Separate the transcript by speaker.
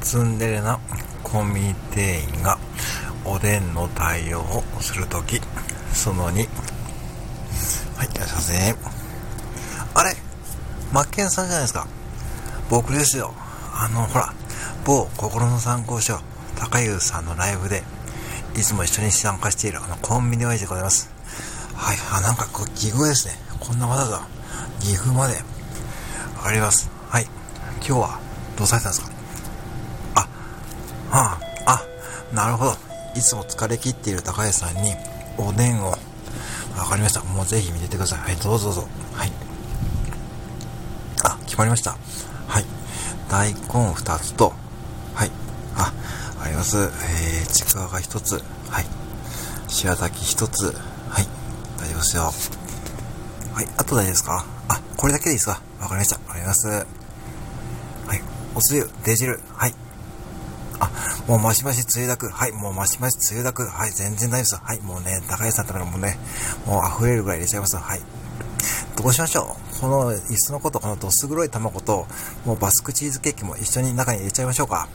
Speaker 1: ツンデレなコンビニ店員がおでんの対応をするとき、その2。はい、いらっしゃいませ。あれ？マッケンさんじゃないですか。僕ですよ。あの、ほら、某心の参考書、高優さんのライブで、いつも一緒に参加しているあのコンビニ親父でございます。はい、あ、なんかこう、岐阜ですね。こんなわざわざ、岐阜まで、わかります。はい。今日は、どうされたんですか？なるほど。いつも疲れ切っている高橋さんに、おでんを、わかりました。もうぜひ見ててください。はい、どうぞどうぞ。はい。あ、決まりました。はい。大根2つと、はい。あ、あります。えー、ちくわが1つ。はい。白滝1つ。はい。大丈夫ですよ。はい。あと大丈夫ですか？あ、これだけでいいですか？わかりました。わかります。はい。おつゆ、出汁。はい。あ、もうマシマシ梅雨だく。はい。もうマシマシ梅雨だく。はい。全然大丈夫です。はい。もうね、高橋さんとかもね、もう溢れるぐらい入れちゃいます。はい。どうしましょうこの、椅子のこと、このどす黒い卵と、もうバスクチーズケーキも一緒に中に入れちゃいましょうか。